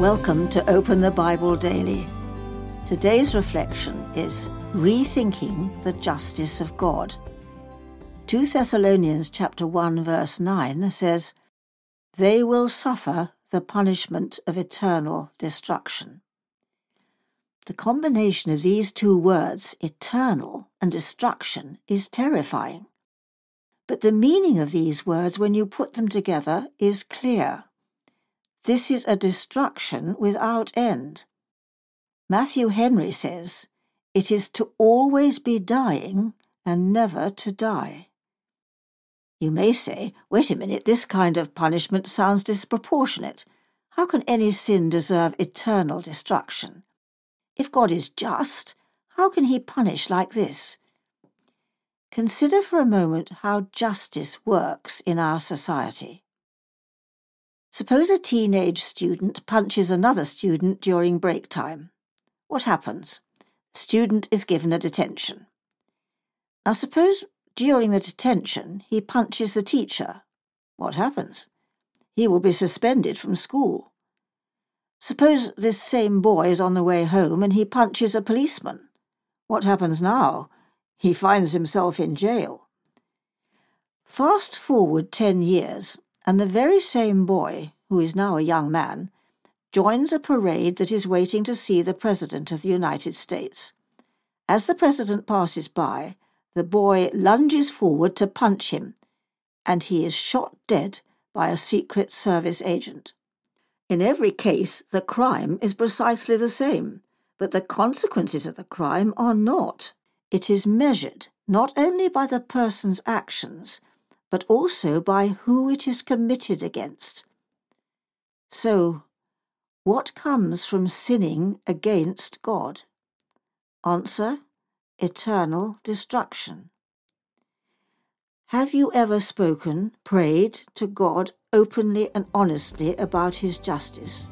Welcome to Open the Bible Daily. Today's reflection is Rethinking the Justice of God. 2 Thessalonians chapter 1 verse 9 says, They will suffer the punishment of eternal destruction. The combination of these two words, eternal and destruction, is terrifying. But the meaning of these words, when you put them together, is clear. This is a destruction without end. Matthew Henry says, It is to always be dying and never to die. You may say, Wait a minute, this kind of punishment sounds disproportionate. How can any sin deserve eternal destruction? If God is just, how can he punish like this? Consider for a moment how justice works in our society. Suppose a teenage student punches another student during break time. What happens? Student is given a detention. Now suppose during the detention he punches the teacher. What happens? He will be suspended from school. Suppose this same boy is on the way home and he punches a policeman. What happens now? He finds himself in jail. Fast forward ten years, and the very same boy, who is now a young man, joins a parade that is waiting to see the President of the United States. As the President passes by, the boy lunges forward to punch him, and he is shot dead by a Secret Service agent. In every case, the crime is precisely the same, but the consequences of the crime are not. It is measured not only by the person's actions, but also by who it is committed against. So, what comes from sinning against God? Answer Eternal destruction. Have you ever spoken, prayed to God openly and honestly about His justice?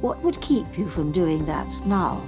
What would keep you from doing that now?